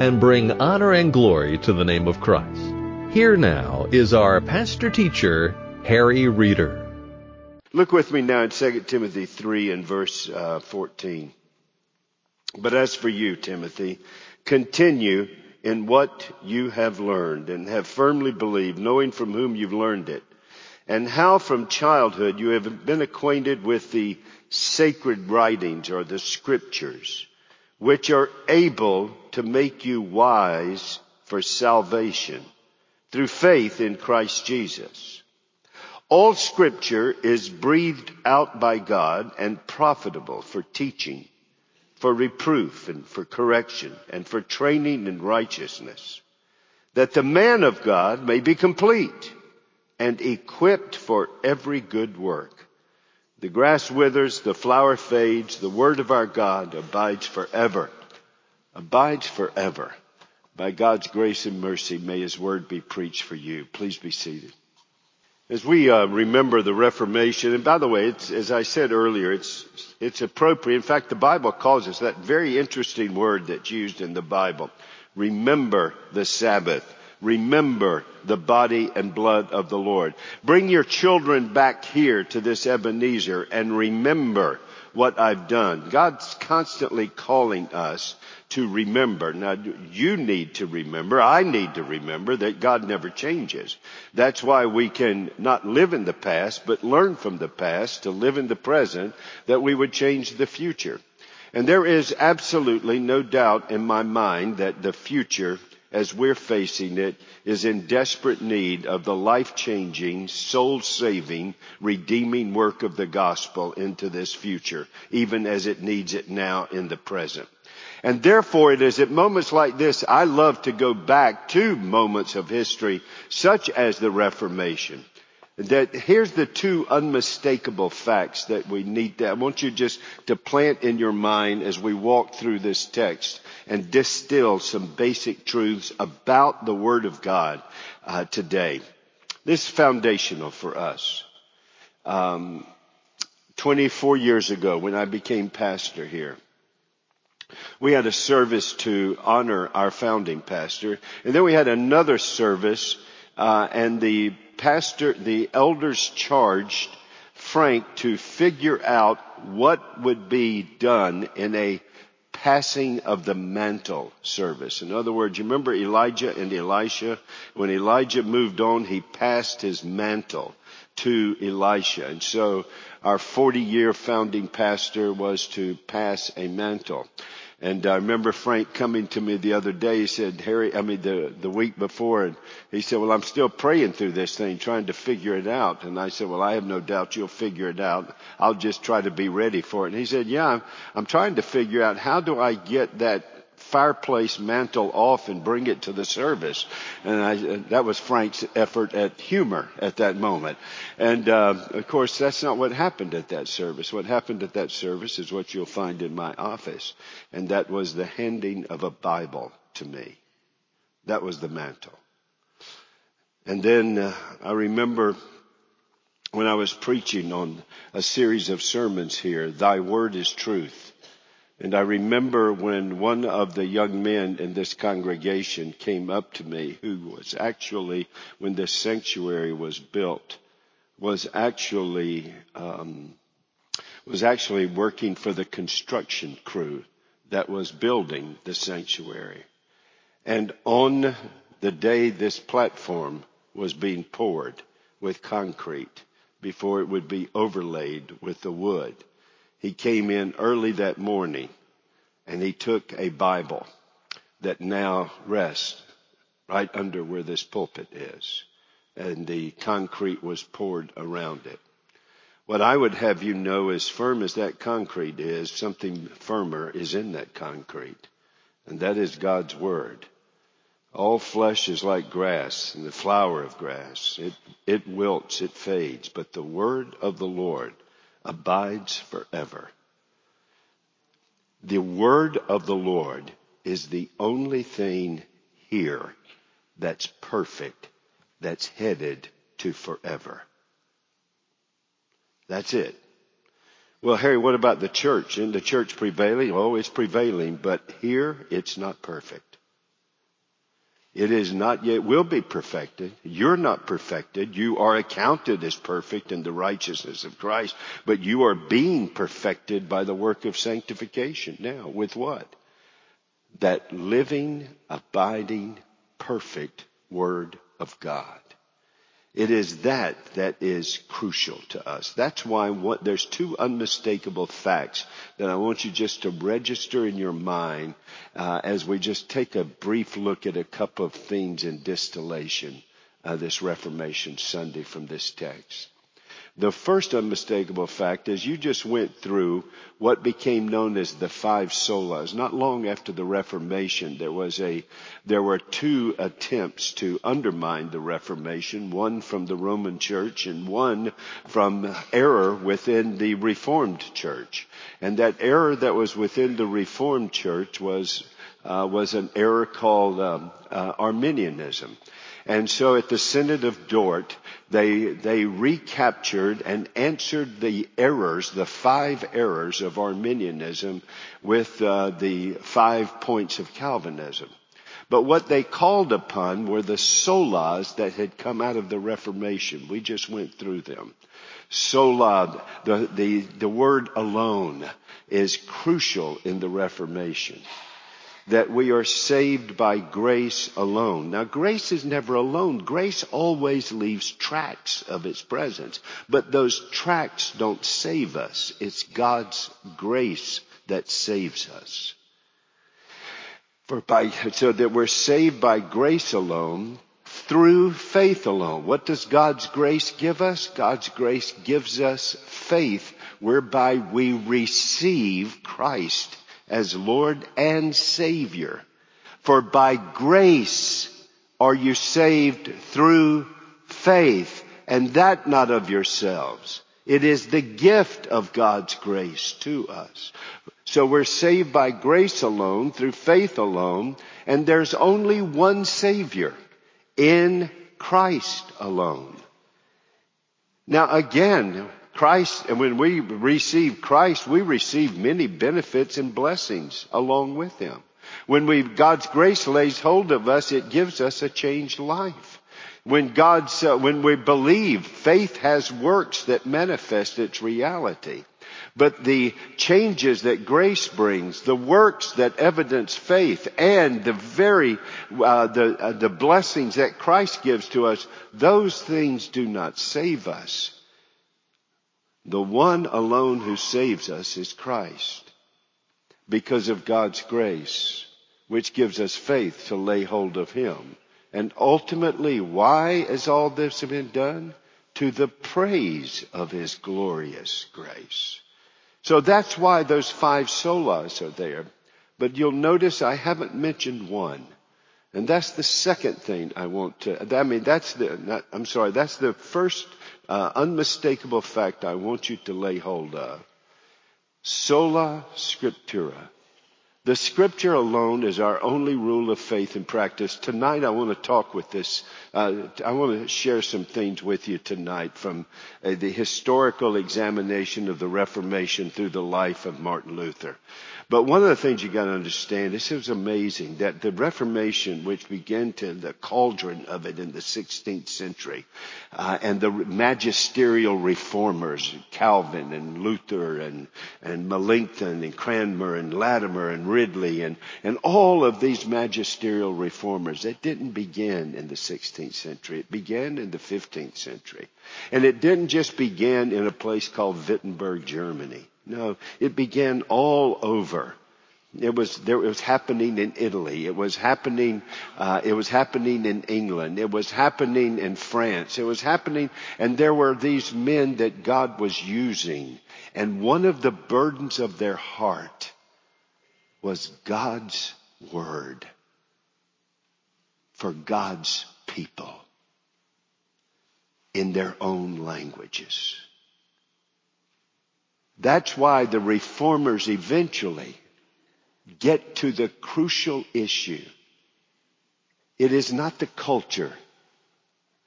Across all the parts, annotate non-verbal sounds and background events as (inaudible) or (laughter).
and bring honor and glory to the name of Christ. Here now is our pastor teacher, Harry Reeder. Look with me now in 2 Timothy 3 and verse uh, 14. But as for you, Timothy, continue in what you have learned and have firmly believed, knowing from whom you've learned it, and how from childhood you have been acquainted with the sacred writings or the scriptures, which are able to make you wise for salvation through faith in Christ Jesus. All scripture is breathed out by God and profitable for teaching, for reproof and for correction and for training in righteousness, that the man of God may be complete and equipped for every good work. The grass withers, the flower fades, the word of our God abides forever abides forever. By God's grace and mercy, may His word be preached for you. Please be seated. As we uh, remember the Reformation, and by the way, as I said earlier, it's it's appropriate. In fact, the Bible calls us that very interesting word that's used in the Bible. Remember the Sabbath. Remember the body and blood of the Lord. Bring your children back here to this Ebenezer and remember what I've done. God's constantly calling us to remember. Now, you need to remember, I need to remember that God never changes. That's why we can not live in the past, but learn from the past to live in the present, that we would change the future. And there is absolutely no doubt in my mind that the future as we're facing it is in desperate need of the life-changing, soul-saving, redeeming work of the gospel into this future, even as it needs it now in the present. And therefore it is at moments like this, I love to go back to moments of history, such as the Reformation. That here's the two unmistakable facts that we need I want you just to plant in your mind as we walk through this text and distill some basic truths about the Word of God uh, today. This is foundational for us. Um, 24 years ago when I became pastor here, we had a service to honor our founding pastor, and then we had another service, uh, and the pastor, the elders charged Frank to figure out what would be done in a passing of the mantle service. In other words, you remember Elijah and Elisha? When Elijah moved on, he passed his mantle to Elisha. And so our 40 year founding pastor was to pass a mantle. And I remember Frank coming to me the other day. He said, Harry, I mean, the, the week before, and he said, well, I'm still praying through this thing, trying to figure it out. And I said, well, I have no doubt you'll figure it out. I'll just try to be ready for it. And he said, yeah, I'm, I'm trying to figure out how do I get that fireplace mantle off and bring it to the service. And I, that was Frank's effort at humor at that moment. And uh, of course, that's not what happened at that service. What happened at that service is what you'll find in my office, and that was the handing of a Bible to me. That was the mantle. And then uh, I remember when I was preaching on a series of sermons here, Thy Word is Truth. And I remember when one of the young men in this congregation came up to me, who was actually, when this sanctuary was built, was actually, um, was actually working for the construction crew that was building the sanctuary. And on the day this platform was being poured with concrete before it would be overlaid with the wood, he came in early that morning and he took a Bible that now rests right under where this pulpit is. And the concrete was poured around it. What I would have you know, as firm as that concrete is, something firmer is in that concrete. And that is God's Word. All flesh is like grass and the flower of grass. It, it wilts, it fades, but the word of the Lord abides forever. The word of the Lord is the only thing here that's perfect, that's headed to forever. That's it. Well, Harry, what about the church? Isn't the church prevailing? Oh, it's prevailing, but here it's not perfect. It is not yet, will be perfected. You're not perfected. You are accounted as perfect in the righteousness of Christ, but you are being perfected by the work of sanctification now. With what? That living, abiding, perfect Word of God. It is that that is crucial to us. That's why what, there's two unmistakable facts that I want you just to register in your mind uh, as we just take a brief look at a couple of things in distillation uh, this Reformation Sunday from this text. The first unmistakable fact is you just went through what became known as the five solas. Not long after the Reformation, there was a, there were two attempts to undermine the Reformation, one from the Roman Church and one from error within the Reformed Church. And that error that was within the Reformed Church was, uh, was an error called um, uh, Arminianism. And so at the Synod of Dort, they, they recaptured and answered the errors, the five errors of Arminianism with uh, the five points of Calvinism. But what they called upon were the solas that had come out of the Reformation. We just went through them. Sola, the, the, the word alone is crucial in the Reformation that we are saved by grace alone. Now grace is never alone. Grace always leaves tracks of its presence, but those tracks don't save us. It's God's grace that saves us. For by, so that we're saved by grace alone through faith alone. What does God's grace give us? God's grace gives us faith whereby we receive Christ as Lord and Savior. For by grace are you saved through faith, and that not of yourselves. It is the gift of God's grace to us. So we're saved by grace alone, through faith alone, and there's only one Savior in Christ alone. Now again, Christ, and when we receive Christ, we receive many benefits and blessings along with Him. When we, God's grace lays hold of us, it gives us a changed life. When God's, uh, when we believe, faith has works that manifest its reality. But the changes that grace brings, the works that evidence faith, and the very, uh, the, uh, the blessings that Christ gives to us, those things do not save us. The one alone who saves us is Christ because of God's grace, which gives us faith to lay hold of Him. And ultimately, why has all this been done? To the praise of His glorious grace. So that's why those five solas are there. But you'll notice I haven't mentioned one. And that's the second thing I want to, I mean, that's the, not, I'm sorry, that's the first uh, unmistakable fact I want you to lay hold of. Sola scriptura. The scripture alone is our only rule of faith and practice. Tonight I want to talk with this, uh, I want to share some things with you tonight from uh, the historical examination of the Reformation through the life of Martin Luther. But one of the things you got to understand, this is amazing that the Reformation, which began to the cauldron of it in the 16th century, uh, and the magisterial reformers, Calvin and Luther and, and Melanchthon and Cranmer and Latimer and Ridley and, and all of these magisterial reformers, it didn't begin in the 16th century. It began in the 15th century. And it didn't just begin in a place called Wittenberg, Germany. No, it began all over. It was there. It was happening in Italy. It was happening. Uh, it was happening in England. It was happening in France. It was happening, and there were these men that God was using, and one of the burdens of their heart was God's word. for God's people in their own languages. That's why the reformers eventually get to the crucial issue. It is not the culture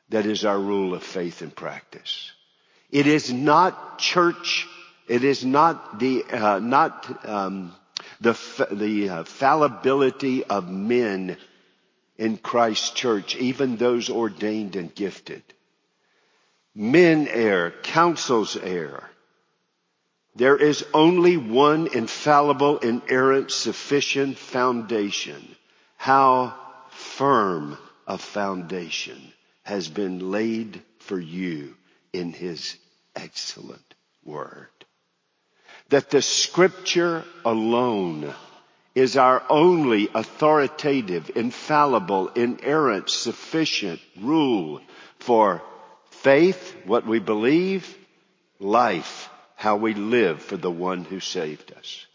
that is our rule of faith and practice. It is not church. It is not the uh, not um, the the uh, fallibility of men in Christ's church, even those ordained and gifted. Men err, councils err. There is only one infallible, inerrant, sufficient foundation. How firm a foundation has been laid for you in his excellent word. That the scripture alone is our only authoritative, infallible, inerrant, sufficient rule for faith, what we believe, life, how we live for the one who saved us.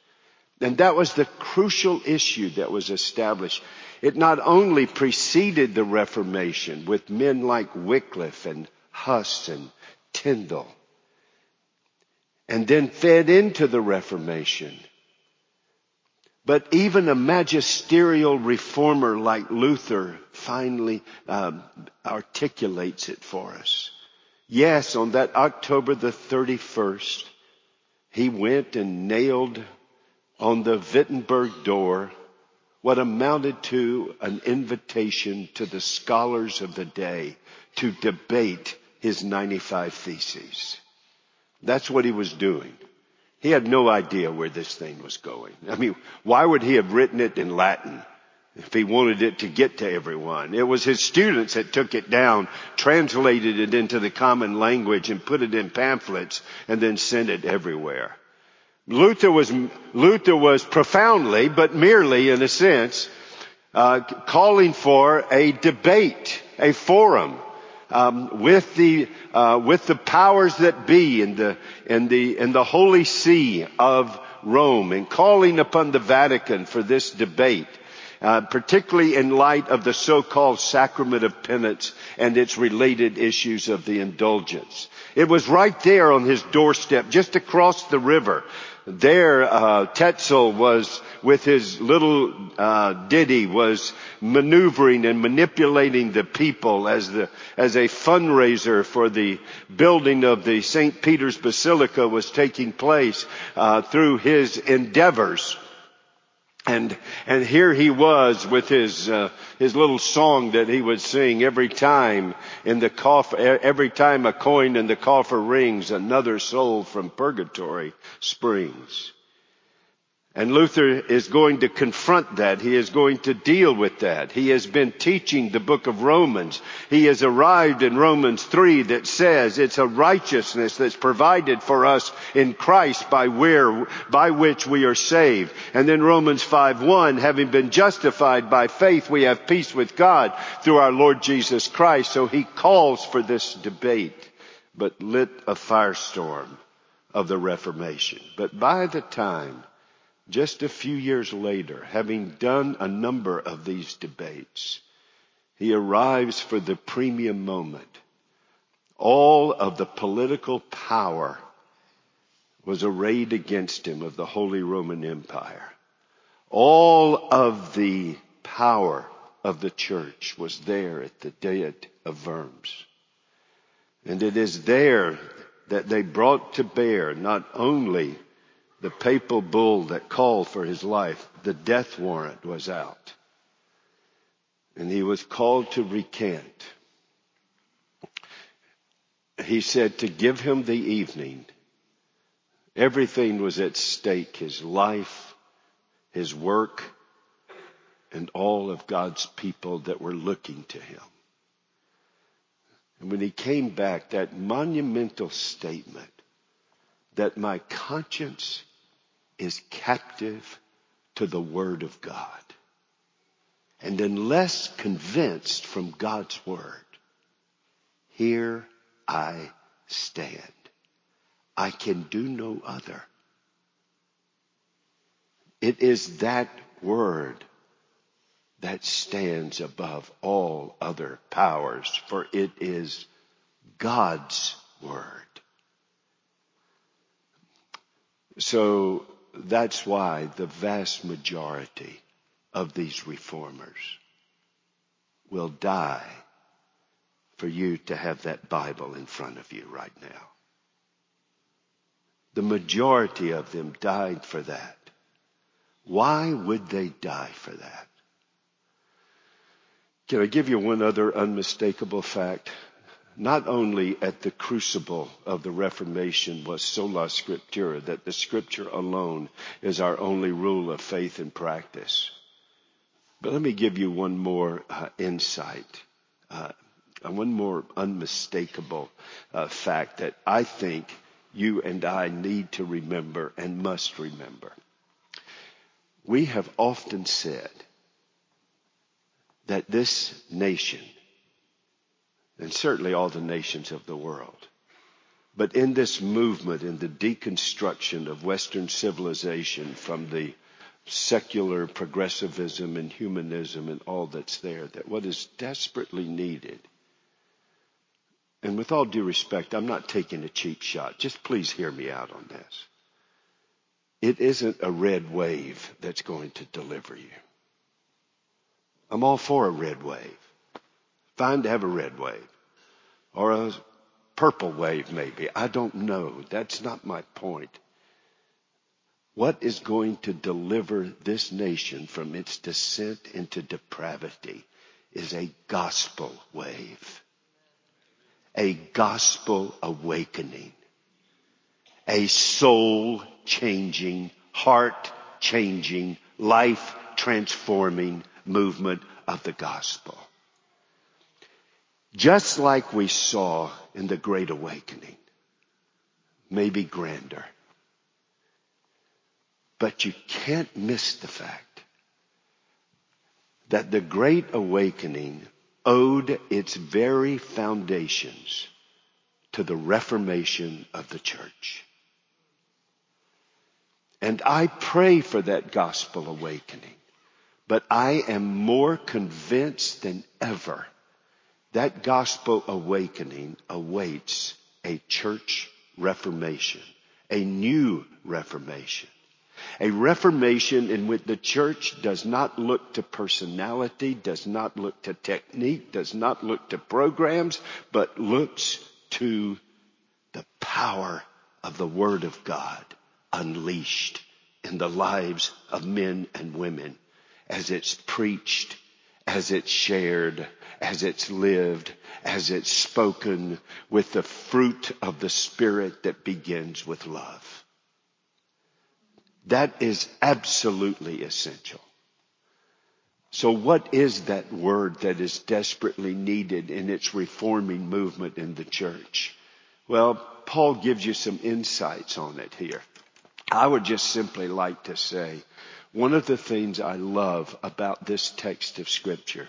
And that was the crucial issue that was established. It not only preceded the Reformation with men like Wycliffe and Huss and Tyndale, and then fed into the Reformation. But even a magisterial reformer like Luther finally um, articulates it for us. Yes, on that October the 31st, he went and nailed on the Wittenberg door what amounted to an invitation to the scholars of the day to debate his 95 theses. That's what he was doing. He had no idea where this thing was going. I mean, why would he have written it in Latin? If he wanted it to get to everyone. It was his students that took it down, translated it into the common language and put it in pamphlets and then sent it everywhere. Luther was, Luther was profoundly, but merely in a sense, uh, calling for a debate, a forum, um, with the uh, with the powers that be in the in the in the Holy See of Rome, and calling upon the Vatican for this debate uh, particularly in light of the so-called sacrament of penance and its related issues of the indulgence. It was right there on his doorstep, just across the river. There, uh, Tetzel was with his little uh, ditty was maneuvering and manipulating the people as the as a fundraiser for the building of the St. Peter's Basilica was taking place uh, through his endeavors. And, and here he was with his, uh, his little song that he would sing every time in the coffer, every time a coin in the coffer rings, another soul from purgatory springs. And Luther is going to confront that. He is going to deal with that. He has been teaching the book of Romans. He has arrived in Romans 3 that says it's a righteousness that's provided for us in Christ by where, by which we are saved. And then Romans 5 1, having been justified by faith, we have peace with God through our Lord Jesus Christ. So he calls for this debate, but lit a firestorm of the Reformation. But by the time just a few years later, having done a number of these debates, he arrives for the premium moment. All of the political power was arrayed against him of the Holy Roman Empire. All of the power of the church was there at the Diet of Worms. And it is there that they brought to bear not only the papal bull that called for his life, the death warrant was out. And he was called to recant. He said to give him the evening. Everything was at stake his life, his work, and all of God's people that were looking to him. And when he came back, that monumental statement that my conscience is captive to the Word of God. And unless convinced from God's Word, here I stand. I can do no other. It is that Word that stands above all other powers, for it is God's word. So that's why the vast majority of these reformers will die for you to have that Bible in front of you right now. The majority of them died for that. Why would they die for that? Can I give you one other unmistakable fact? Not only at the crucible of the Reformation was sola scriptura, that the scripture alone is our only rule of faith and practice. But let me give you one more uh, insight, uh, one more unmistakable uh, fact that I think you and I need to remember and must remember. We have often said that this nation, and certainly all the nations of the world, but in this movement, in the deconstruction of Western civilization from the secular progressivism and humanism and all that's there, that what is desperately needed, and with all due respect, I'm not taking a cheap shot. Just please hear me out on this. It isn't a red wave that's going to deliver you. I'm all for a red wave. Fine to have a red wave. Or a purple wave, maybe. I don't know. That's not my point. What is going to deliver this nation from its descent into depravity is a gospel wave. A gospel awakening a soul changing, heart changing, life transforming movement of the gospel. Just like we saw in the Great Awakening, maybe grander. But you can't miss the fact that the Great Awakening owed its very foundations to the reformation of the church. And I pray for that gospel awakening. But I am more convinced than ever that gospel awakening awaits a church reformation, a new reformation. A reformation in which the church does not look to personality, does not look to technique, does not look to programs, but looks to the power of the Word of God unleashed in the lives of men and women as it's preached, as it's shared, as it's lived, as it's spoken with the fruit of the Spirit that begins with love. That is absolutely essential. So what is that word that is desperately needed in its reforming movement in the church? Well, Paul gives you some insights on it here. I would just simply like to say one of the things I love about this text of scripture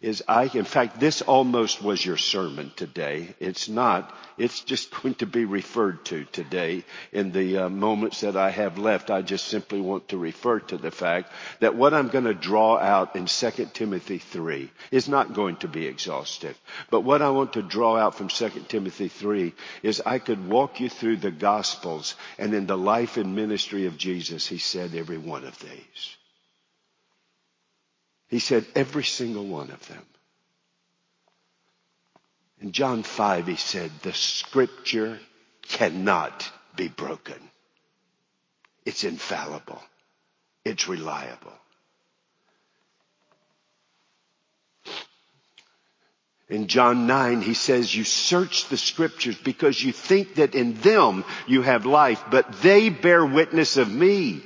is I, in fact, this almost was your sermon today. It's not. It's just (laughs) going to be referred to today in the uh, moments that I have left. I just simply want to refer to the fact that what I'm going to draw out in 2 Timothy 3 is not going to be exhaustive. But what I want to draw out from 2 Timothy 3 is I could walk you through the Gospels and in the life and ministry of Jesus, he said every one of these. He said every single one of them. In John 5, he said, the scripture cannot be broken. It's infallible. It's reliable. In John 9, he says, you search the scriptures because you think that in them you have life, but they bear witness of me.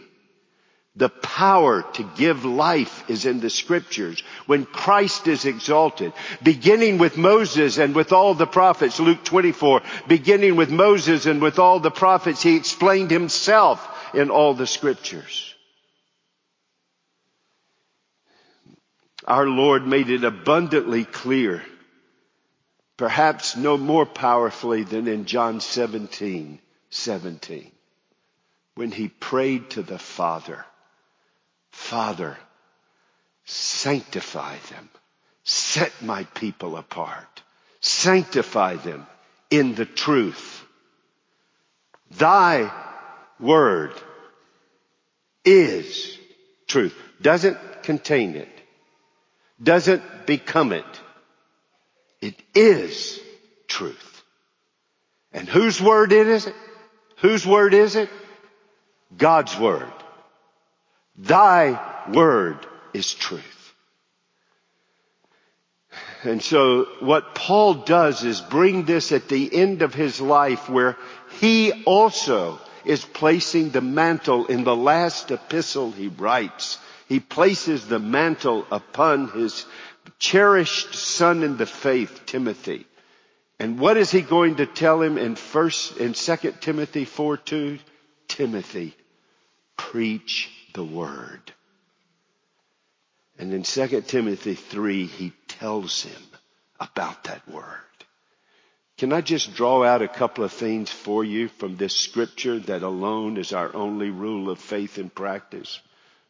The power to give life is in the scriptures. When Christ is exalted, beginning with Moses and with all the prophets, Luke 24, beginning with Moses and with all the prophets, he explained himself in all the scriptures. Our Lord made it abundantly clear, perhaps no more powerfully than in John 17, 17, when he prayed to the Father Father, sanctify them. Set my people apart. Sanctify them in the truth. Thy word is truth. Doesn't contain it. Doesn't become it. It is truth. And whose word is it? Whose word is it? God's word. Thy word is truth. And so what Paul does is bring this at the end of his life where he also is placing the mantle in the last epistle he writes. He places the mantle upon his cherished son in the faith, Timothy. And what is he going to tell him in first, in 2 Timothy 4 2? Timothy, preach the word. And in 2 Timothy 3, he tells him about that word. Can I just draw out a couple of things for you from this scripture that alone is our only rule of faith and practice?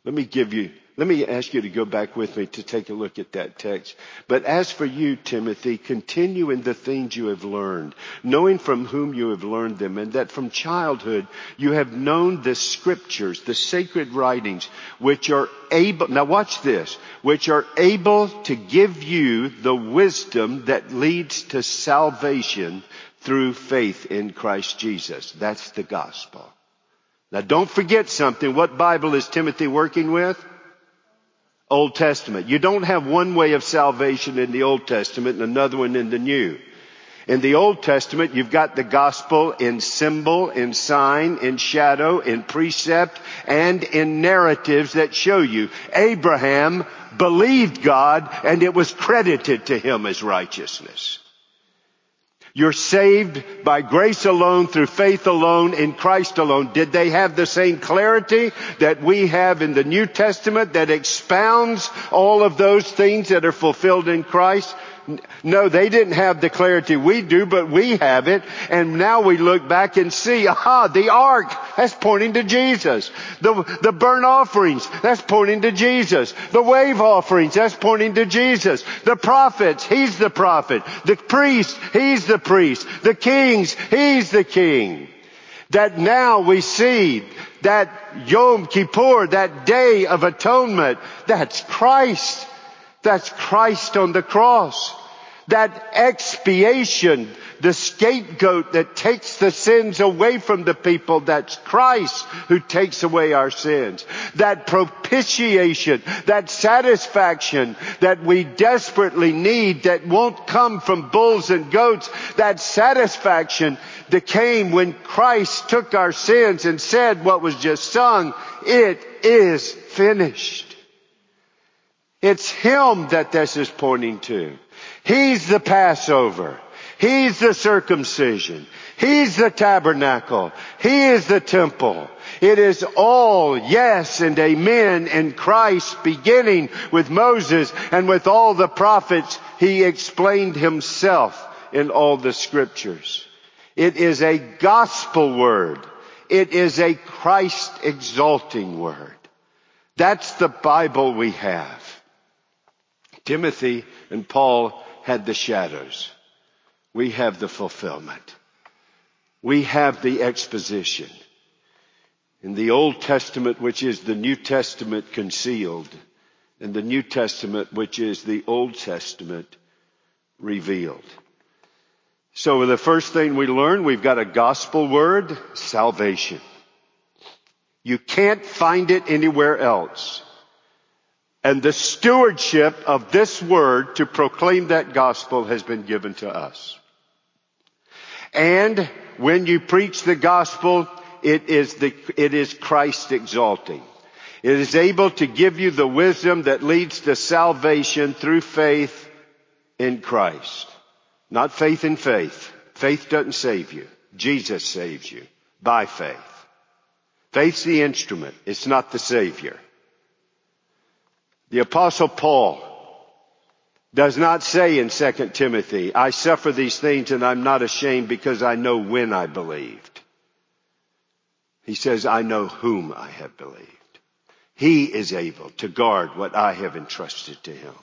Let me give you let me ask you to go back with me to take a look at that text. But as for you, Timothy, continue in the things you have learned, knowing from whom you have learned them, and that from childhood you have known the scriptures, the sacred writings, which are able, now watch this, which are able to give you the wisdom that leads to salvation through faith in Christ Jesus. That's the gospel. Now don't forget something. What Bible is Timothy working with? Old Testament. You don't have one way of salvation in the Old Testament and another one in the New. In the Old Testament, you've got the gospel in symbol, in sign, in shadow, in precept, and in narratives that show you Abraham believed God and it was credited to him as righteousness. You're saved by grace alone, through faith alone, in Christ alone. Did they have the same clarity that we have in the New Testament that expounds all of those things that are fulfilled in Christ? No, they didn't have the clarity we do, but we have it. And now we look back and see, aha, the ark, that's pointing to Jesus. The, the burnt offerings, that's pointing to Jesus. The wave offerings, that's pointing to Jesus. The prophets, he's the prophet. The priest, he's the priest. The kings, he's the king. That now we see that Yom Kippur, that day of atonement, that's Christ. That's Christ on the cross. That expiation, the scapegoat that takes the sins away from the people, that's Christ who takes away our sins. That propitiation, that satisfaction that we desperately need that won't come from bulls and goats, that satisfaction that came when Christ took our sins and said what was just sung, it is finished. It's Him that this is pointing to. He's the Passover. He's the circumcision. He's the tabernacle. He is the temple. It is all yes and amen in Christ beginning with Moses and with all the prophets. He explained himself in all the scriptures. It is a gospel word. It is a Christ exalting word. That's the Bible we have. Timothy and Paul had the shadows. We have the fulfillment. We have the exposition. In the Old Testament, which is the New Testament concealed, and the New Testament, which is the Old Testament revealed. So the first thing we learn, we've got a gospel word, salvation. You can't find it anywhere else. And the stewardship of this word to proclaim that gospel has been given to us. And when you preach the gospel, it is the, it is Christ exalting. It is able to give you the wisdom that leads to salvation through faith in Christ. Not faith in faith. Faith doesn't save you. Jesus saves you by faith. Faith's the instrument. It's not the savior. The apostle Paul does not say in 2 Timothy, I suffer these things and I'm not ashamed because I know when I believed. He says, I know whom I have believed. He is able to guard what I have entrusted to him.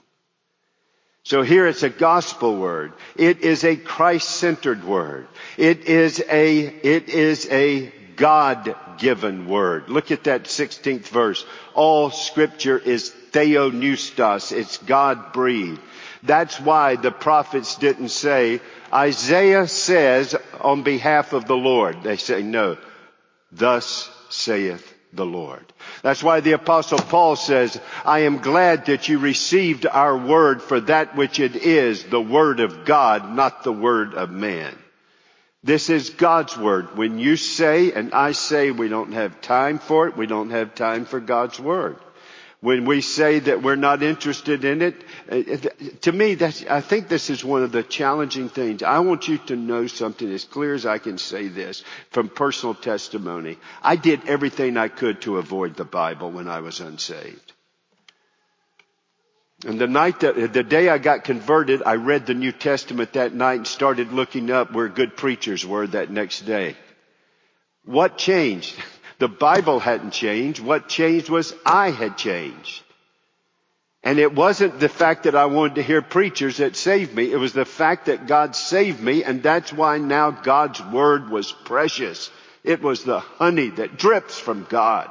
So here it's a gospel word. It is a Christ-centered word. It is a, it is a God-given word. Look at that 16th verse. All scripture is theopneustos. It's God-breathed. That's why the prophets didn't say, Isaiah says on behalf of the Lord. They say, no, thus saith the Lord. That's why the apostle Paul says, I am glad that you received our word for that which it is, the word of God, not the word of man. This is God's word. When you say and I say we don't have time for it, we don't have time for God's word. When we say that we're not interested in it, uh, to me, that's, I think this is one of the challenging things. I want you to know something as clear as I can say this from personal testimony. I did everything I could to avoid the Bible when I was unsaved. And the night that, the day I got converted, I read the New Testament that night and started looking up where good preachers were that next day. What changed? (laughs) The Bible hadn't changed. What changed was I had changed. And it wasn't the fact that I wanted to hear preachers that saved me. It was the fact that God saved me and that's why now God's word was precious. It was the honey that drips from God.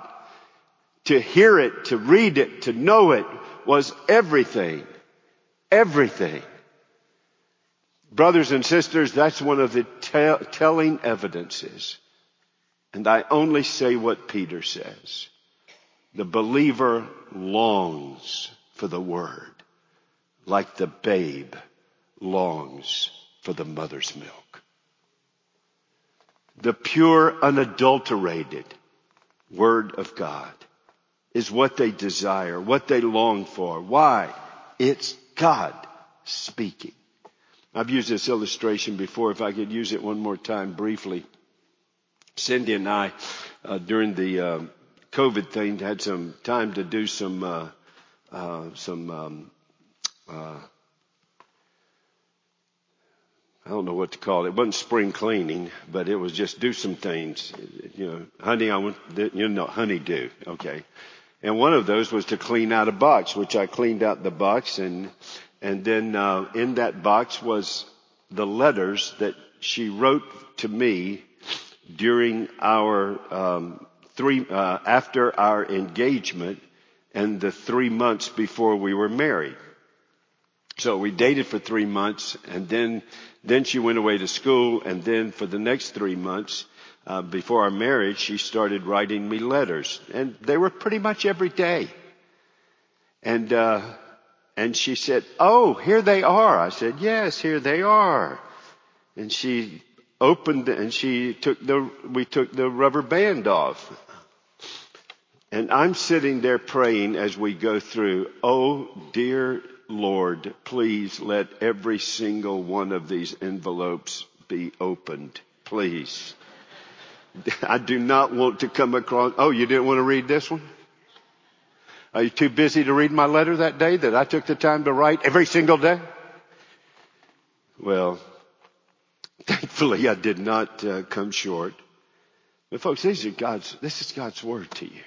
To hear it, to read it, to know it was everything. Everything. Brothers and sisters, that's one of the te- telling evidences and I only say what Peter says. The believer longs for the word like the babe longs for the mother's milk. The pure, unadulterated word of God is what they desire, what they long for. Why? It's God speaking. I've used this illustration before. If I could use it one more time briefly. Cindy and I, uh, during the uh, COVID thing, had some time to do some uh, uh some. Um, uh, I don't know what to call it. It wasn't spring cleaning, but it was just do some things. You know, honey, I want you know honey, honeydew. Okay, and one of those was to clean out a box, which I cleaned out the box, and and then uh, in that box was the letters that she wrote to me during our um, three uh, after our engagement and the three months before we were married. So we dated for three months, and then then she went away to school, and then for the next three months uh, before our marriage, she started writing me letters, and they were pretty much every day. And uh, and she said, "Oh, here they are." I said, "Yes, here they are." And she opened and she took the, we took the rubber band off. And I'm sitting there praying as we go through, oh dear Lord, please let every single one of these envelopes be opened. Please. I do not want to come across, oh, you didn't want to read this one? Are you too busy to read my letter that day that I took the time to write every single day? Well, (laughs) Thankfully, I did not uh, come short. But folks, these are God's, this is God's word to you.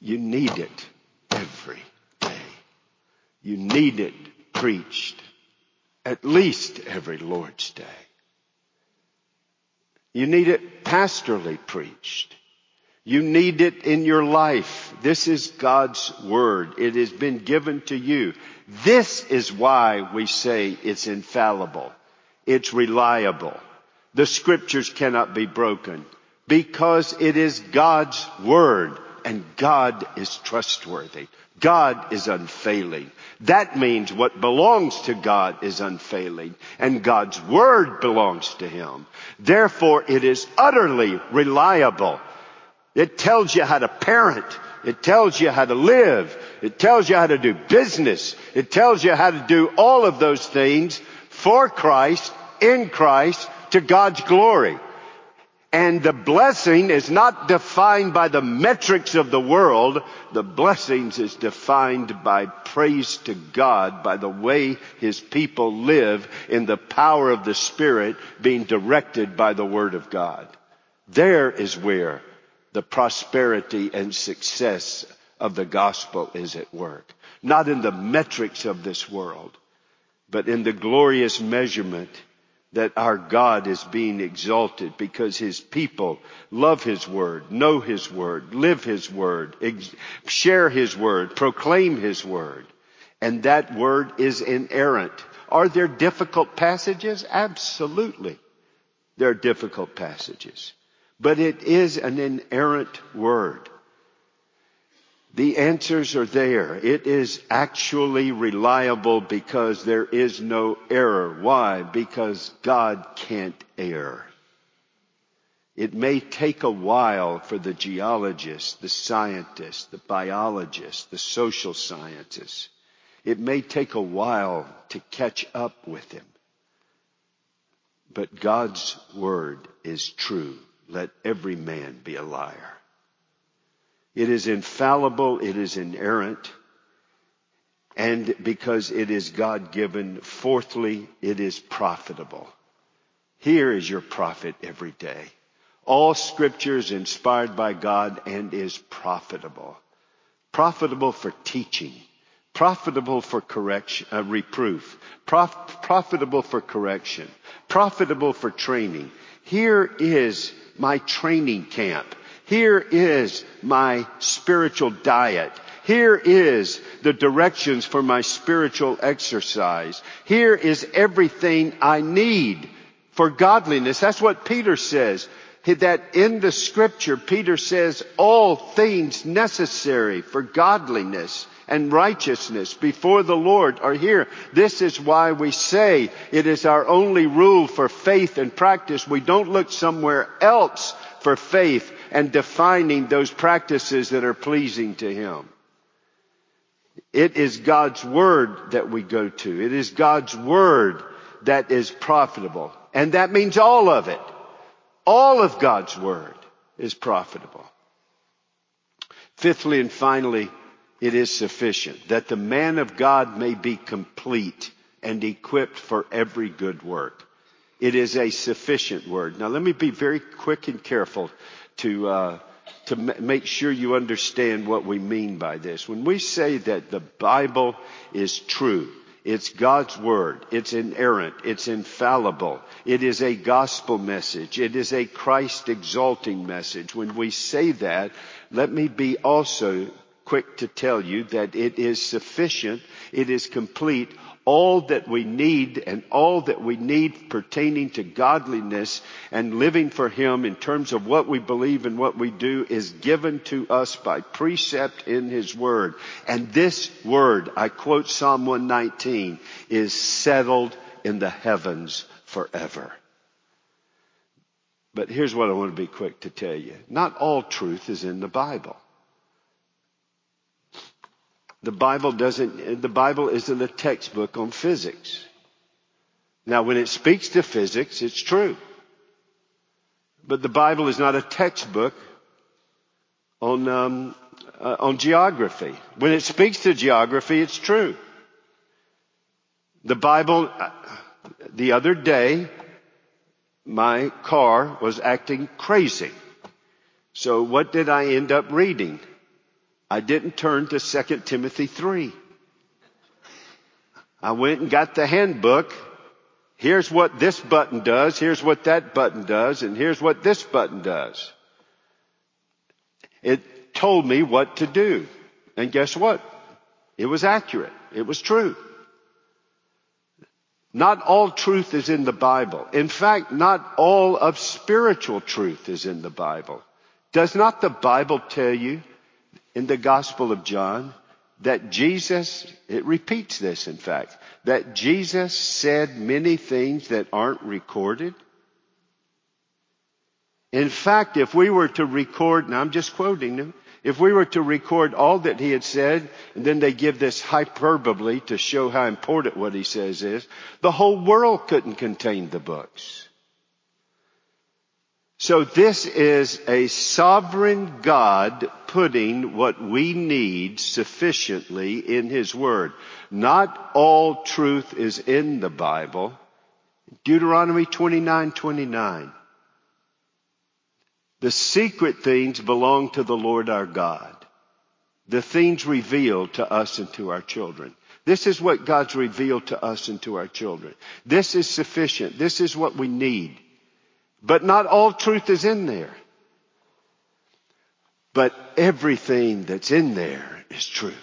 You need it every day. You need it preached at least every Lord's day. You need it pastorally preached. You need it in your life. This is God's Word. It has been given to you. This is why we say it's infallible. It's reliable. The scriptures cannot be broken because it is God's Word and God is trustworthy. God is unfailing. That means what belongs to God is unfailing and God's Word belongs to Him. Therefore it is utterly reliable it tells you how to parent. It tells you how to live. It tells you how to do business. It tells you how to do all of those things for Christ, in Christ, to God's glory. And the blessing is not defined by the metrics of the world. The blessings is defined by praise to God, by the way His people live in the power of the Spirit being directed by the Word of God. There is where the prosperity and success of the gospel is at work. Not in the metrics of this world, but in the glorious measurement that our God is being exalted because his people love his word, know his word, live his word, ex- share his word, proclaim his word. And that word is inerrant. Are there difficult passages? Absolutely. There are difficult passages. But it is an inerrant word. The answers are there. It is actually reliable because there is no error. Why? Because God can't err. It may take a while for the geologists, the scientists, the biologists, the social scientists. It may take a while to catch up with him. But God's word is true. Let every man be a liar. It is infallible. It is inerrant. And because it is God given, fourthly, it is profitable. Here is your profit every day. All scripture is inspired by God and is profitable. Profitable for teaching. Profitable for correction, uh, reproof. Prof- profitable for correction. Profitable for training. Here is my training camp. Here is my spiritual diet. Here is the directions for my spiritual exercise. Here is everything I need for godliness. That's what Peter says. That in the scripture, Peter says all things necessary for godliness and righteousness before the Lord are here. This is why we say it is our only rule for faith and practice. We don't look somewhere else for faith and defining those practices that are pleasing to Him. It is God's Word that we go to. It is God's Word that is profitable. And that means all of it. All of God's Word is profitable. Fifthly and finally, it is sufficient that the man of God may be complete and equipped for every good work. It is a sufficient word. Now let me be very quick and careful to uh, to make sure you understand what we mean by this. When we say that the Bible is true, it's God's word. It's inerrant. It's infallible. It is a gospel message. It is a Christ exalting message. When we say that, let me be also quick to tell you that it is sufficient. It is complete all that we need and all that we need pertaining to godliness and living for Him in terms of what we believe and what we do is given to us by precept in His Word. And this Word, I quote Psalm 119, is settled in the heavens forever. But here's what I want to be quick to tell you. Not all truth is in the Bible. The Bible doesn't, the Bible isn't a textbook on physics. Now when it speaks to physics, it's true. But the Bible is not a textbook on, um, uh, on geography. When it speaks to geography, it's true. The Bible, uh, the other day, my car was acting crazy. So what did I end up reading? I didn't turn to 2 Timothy 3. I went and got the handbook. Here's what this button does. Here's what that button does. And here's what this button does. It told me what to do. And guess what? It was accurate. It was true. Not all truth is in the Bible. In fact, not all of spiritual truth is in the Bible. Does not the Bible tell you in the Gospel of John that Jesus, it repeats this in fact, that Jesus said many things that aren't recorded. In fact, if we were to record, and I'm just quoting them, if we were to record all that he had said, and then they give this hyperbole to show how important what he says is, the whole world couldn't contain the books. So this is a sovereign God putting what we need sufficiently in His Word. Not all truth is in the Bible. Deuteronomy 29, 29. The secret things belong to the Lord our God. The things revealed to us and to our children. This is what God's revealed to us and to our children. This is sufficient. This is what we need. But not all truth is in there. But everything that's in there is true.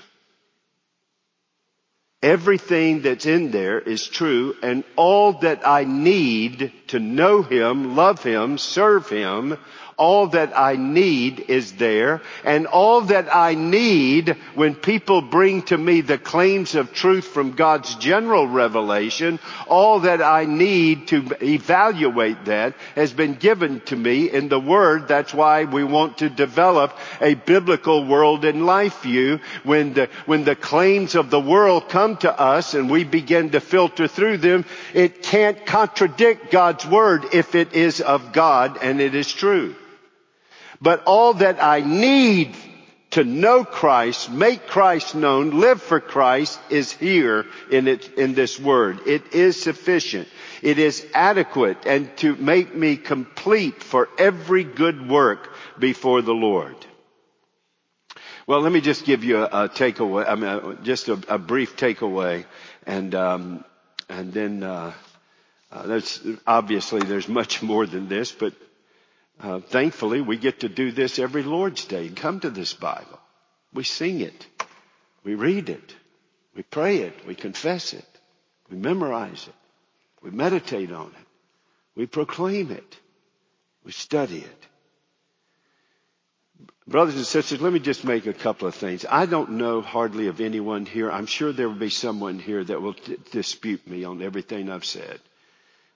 Everything that's in there is true and all that I need to know Him, love Him, serve Him, all that I need is there. And all that I need when people bring to me the claims of truth from God's general revelation, all that I need to evaluate that has been given to me in the Word. That's why we want to develop a biblical world and life view. When the, when the claims of the world come to us and we begin to filter through them, it can't contradict God's Word if it is of God and it is true. But all that I need to know Christ, make Christ known, live for Christ is here in it, in this word. It is sufficient. It is adequate and to make me complete for every good work before the Lord. Well, let me just give you a, a takeaway. I mean, just a, a brief takeaway, and um, and then uh, uh, there's obviously there's (laughs) much more than this, but uh, thankfully, we get to do this every Lord's Day. Come to this Bible. We sing it. We read it. We pray it. We confess it. We memorize it. We meditate on it. We proclaim it. We study it. Brothers and sisters, let me just make a couple of things. I don't know hardly of anyone here. I'm sure there will be someone here that will t- dispute me on everything I've said.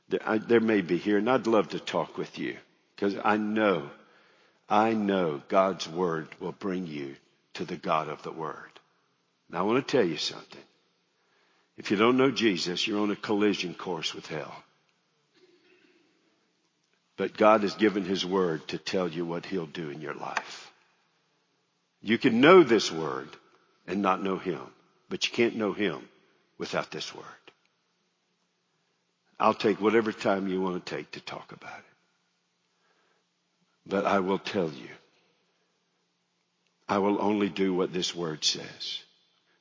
There, I, there may be here, and I'd love to talk with you. Because I know, I know God's Word will bring you to the God of the Word. Now I want to tell you something. If you don't know Jesus, you're on a collision course with hell. But God has given His Word to tell you what He'll do in your life. You can know this Word and not know Him, but you can't know Him without this Word. I'll take whatever time you want to take to talk about it. But I will tell you, I will only do what this word says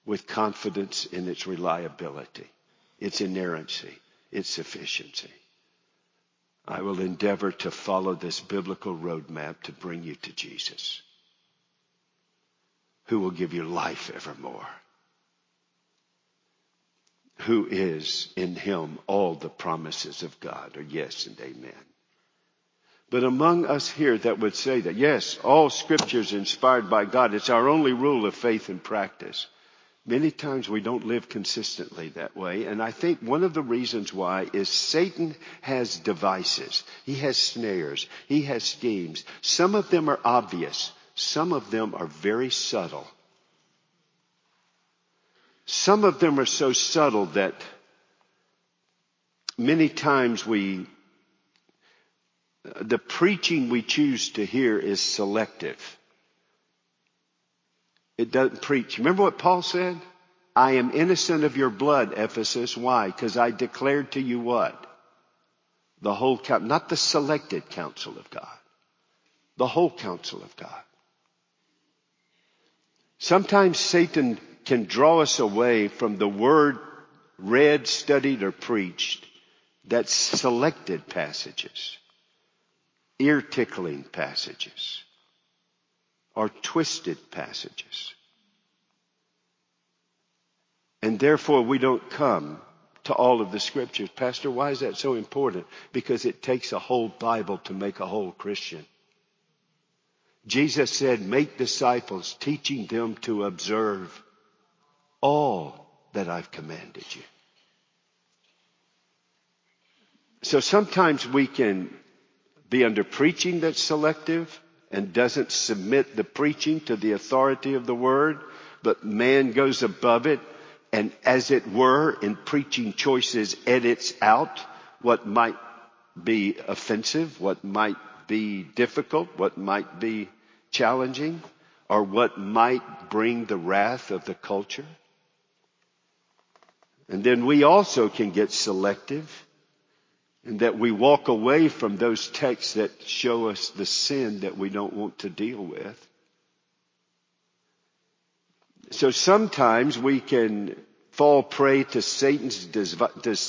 with confidence in its reliability, its inerrancy, its sufficiency. I will endeavor to follow this biblical roadmap to bring you to Jesus, who will give you life evermore, who is in him all the promises of God are yes and amen. But among us here that would say that, yes, all scripture is inspired by God. It's our only rule of faith and practice. Many times we don't live consistently that way. And I think one of the reasons why is Satan has devices. He has snares. He has schemes. Some of them are obvious. Some of them are very subtle. Some of them are so subtle that many times we the preaching we choose to hear is selective. It doesn't preach. Remember what Paul said? I am innocent of your blood, Ephesus. Why? Because I declared to you what? The whole counsel, not the selected counsel of God. The whole counsel of God. Sometimes Satan can draw us away from the word read, studied, or preached that's selected passages ear tickling passages or twisted passages. And therefore we don't come to all of the scriptures. Pastor, why is that so important? Because it takes a whole Bible to make a whole Christian. Jesus said, make disciples, teaching them to observe all that I've commanded you. So sometimes we can be under preaching that's selective and doesn't submit the preaching to the authority of the word, but man goes above it and as it were in preaching choices edits out what might be offensive, what might be difficult, what might be challenging, or what might bring the wrath of the culture. And then we also can get selective And that we walk away from those texts that show us the sin that we don't want to deal with. So sometimes we can fall prey to Satan's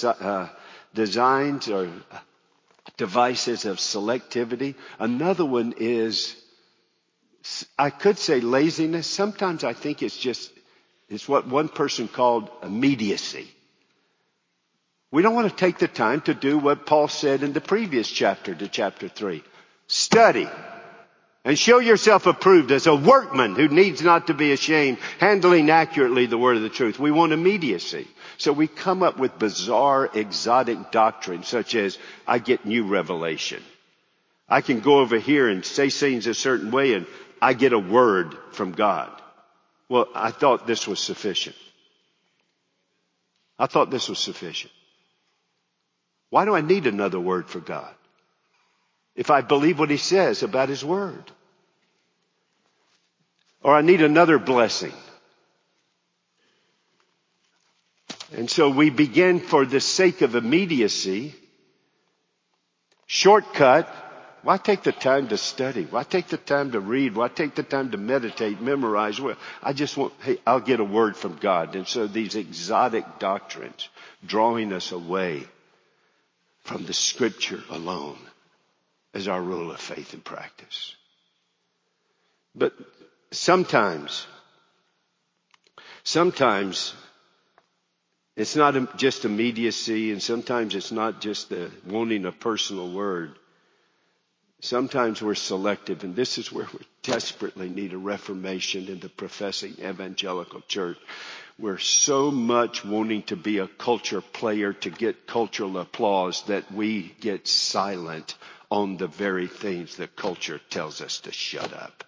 uh, designs or devices of selectivity. Another one is, I could say laziness. Sometimes I think it's just, it's what one person called immediacy. We don't want to take the time to do what Paul said in the previous chapter to chapter three. Study and show yourself approved as a workman who needs not to be ashamed, handling accurately the word of the truth. We want immediacy. So we come up with bizarre, exotic doctrines such as, I get new revelation. I can go over here and say things a certain way and I get a word from God. Well, I thought this was sufficient. I thought this was sufficient. Why do I need another word for God? If I believe what he says about his word. Or I need another blessing. And so we begin for the sake of immediacy, shortcut. Why take the time to study? Why take the time to read? Why take the time to meditate, memorize? Well, I just want, hey, I'll get a word from God. And so these exotic doctrines drawing us away from the scripture alone as our rule of faith and practice. But sometimes, sometimes it's not just immediacy and sometimes it's not just the wanting a personal word. Sometimes we're selective and this is where we desperately need a reformation in the professing evangelical church. We're so much wanting to be a culture player to get cultural applause that we get silent on the very things that culture tells us to shut up.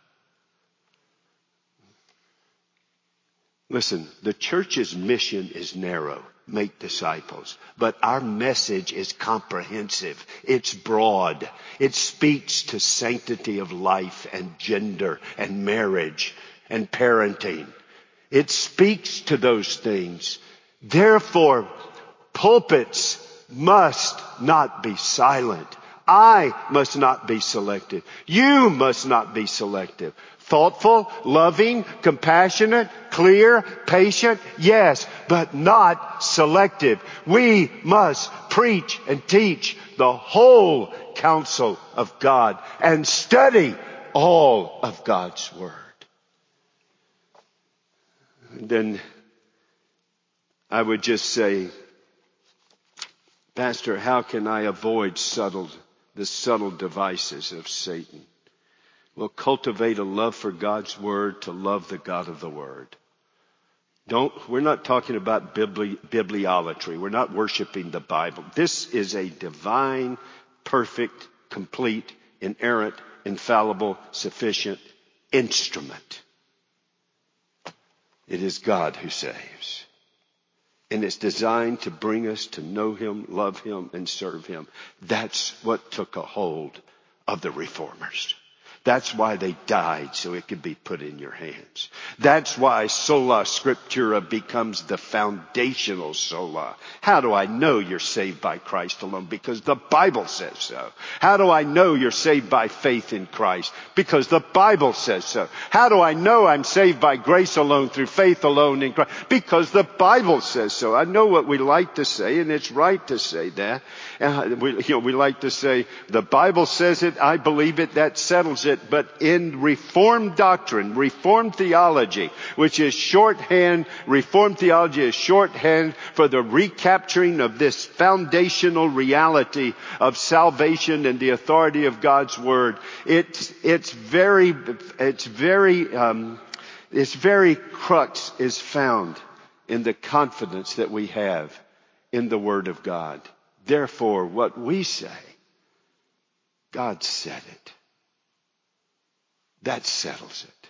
Listen, the church's mission is narrow. Make disciples. But our message is comprehensive. It's broad. It speaks to sanctity of life and gender and marriage and parenting. It speaks to those things. Therefore, pulpits must not be silent. I must not be selective. You must not be selective. Thoughtful, loving, compassionate, clear, patient, yes, but not selective. We must preach and teach the whole counsel of God and study all of God's Word. And then I would just say, Pastor, how can I avoid subtle, the subtle devices of Satan? We'll cultivate a love for God's Word to love the God of the Word. Don't, we're not talking about bibli, bibliolatry. We're not worshiping the Bible. This is a divine, perfect, complete, inerrant, infallible, sufficient instrument. It is God who saves. And it's designed to bring us to know Him, love Him, and serve Him. That's what took a hold of the reformers. That's why they died, so it could be put in your hands. That's why sola scriptura becomes the foundational sola. How do I know you're saved by Christ alone? Because the Bible says so. How do I know you're saved by faith in Christ? Because the Bible says so. How do I know I'm saved by grace alone, through faith alone in Christ? Because the Bible says so. I know what we like to say, and it's right to say that. Uh, we, you know, we like to say, the Bible says it, I believe it, that settles it it, but in Reformed doctrine, Reformed theology, which is shorthand, Reformed theology is shorthand for the recapturing of this foundational reality of salvation and the authority of God's Word. It's, it's very, it's very, um, its very crux is found in the confidence that we have in the Word of God. Therefore, what we say, God said it. That settles it.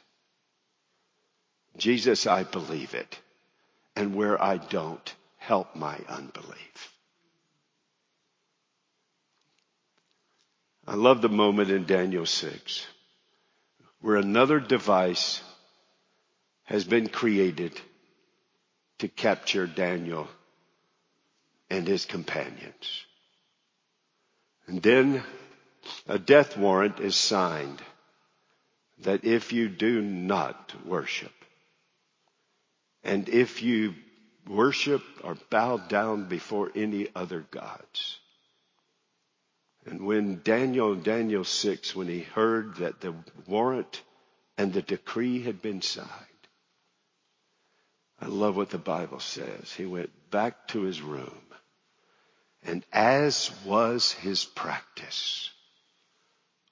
Jesus, I believe it. And where I don't, help my unbelief. I love the moment in Daniel 6 where another device has been created to capture Daniel and his companions. And then a death warrant is signed that if you do not worship, and if you worship or bow down before any other gods. And when Daniel, Daniel 6, when he heard that the warrant and the decree had been signed, I love what the Bible says. He went back to his room and as was his practice,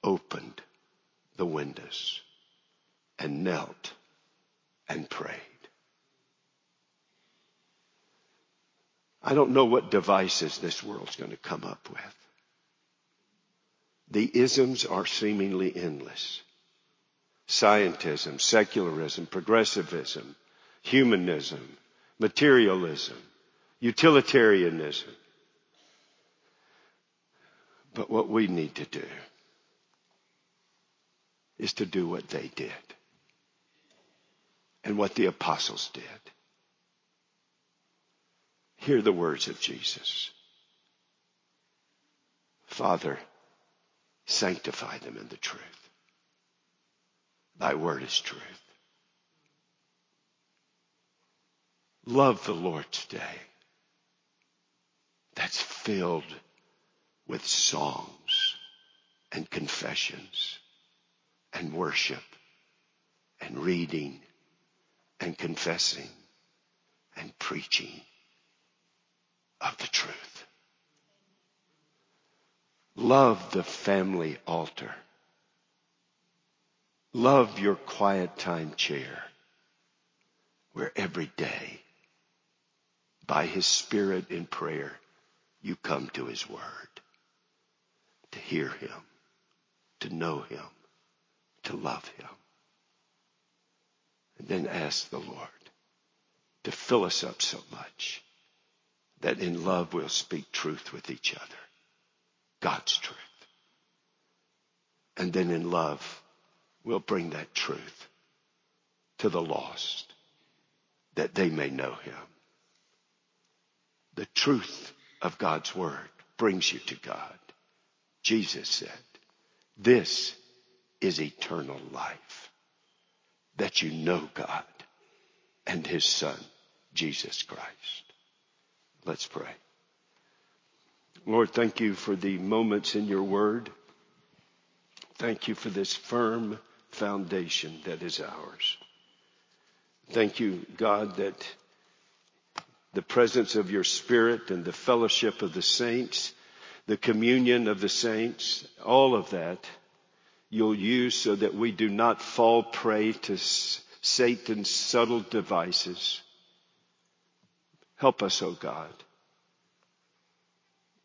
opened the windows and knelt and prayed. I don't know what devices this world's going to come up with. The isms are seemingly endless. Scientism, secularism, progressivism, humanism, materialism, utilitarianism. But what we need to do is to do what they did and what the apostles did. Hear the words of Jesus. Father, sanctify them in the truth. Thy word is truth. Love the Lord today. That's filled with songs and confessions and worship and reading and confessing and preaching of the truth. Love the family altar. Love your quiet time chair where every day by his spirit in prayer you come to his word to hear him, to know him, to love him. And then ask the Lord to fill us up so much that in love we'll speak truth with each other. God's truth. And then in love, we'll bring that truth to the lost that they may know him. The truth of God's word brings you to God. Jesus said, this is eternal life, that you know God and his son, Jesus Christ. Let's pray. Lord, thank you for the moments in your word. Thank you for this firm foundation that is ours. Thank you, God, that the presence of your spirit and the fellowship of the saints, the communion of the saints, all of that you'll use so that we do not fall prey to Satan's subtle devices Help us, O oh God,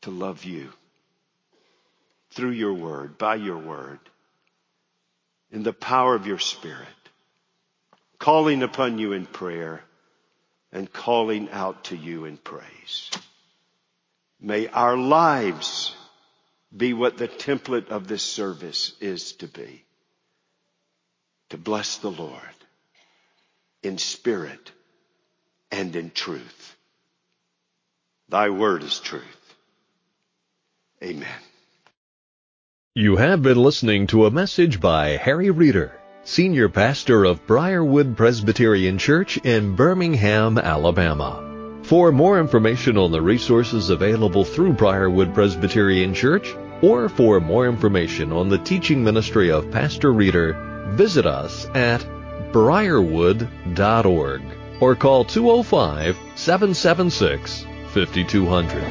to love you through your word, by your word, in the power of your spirit, calling upon you in prayer and calling out to you in praise. May our lives be what the template of this service is to be. To bless the Lord in spirit and in truth. Thy word is truth. Amen. You have been listening to a message by Harry Reeder, Senior Pastor of Briarwood Presbyterian Church in Birmingham, Alabama. For more information on the resources available through Briarwood Presbyterian Church, or for more information on the teaching ministry of Pastor Reeder, visit us at briarwood.org or call 205 776 5200.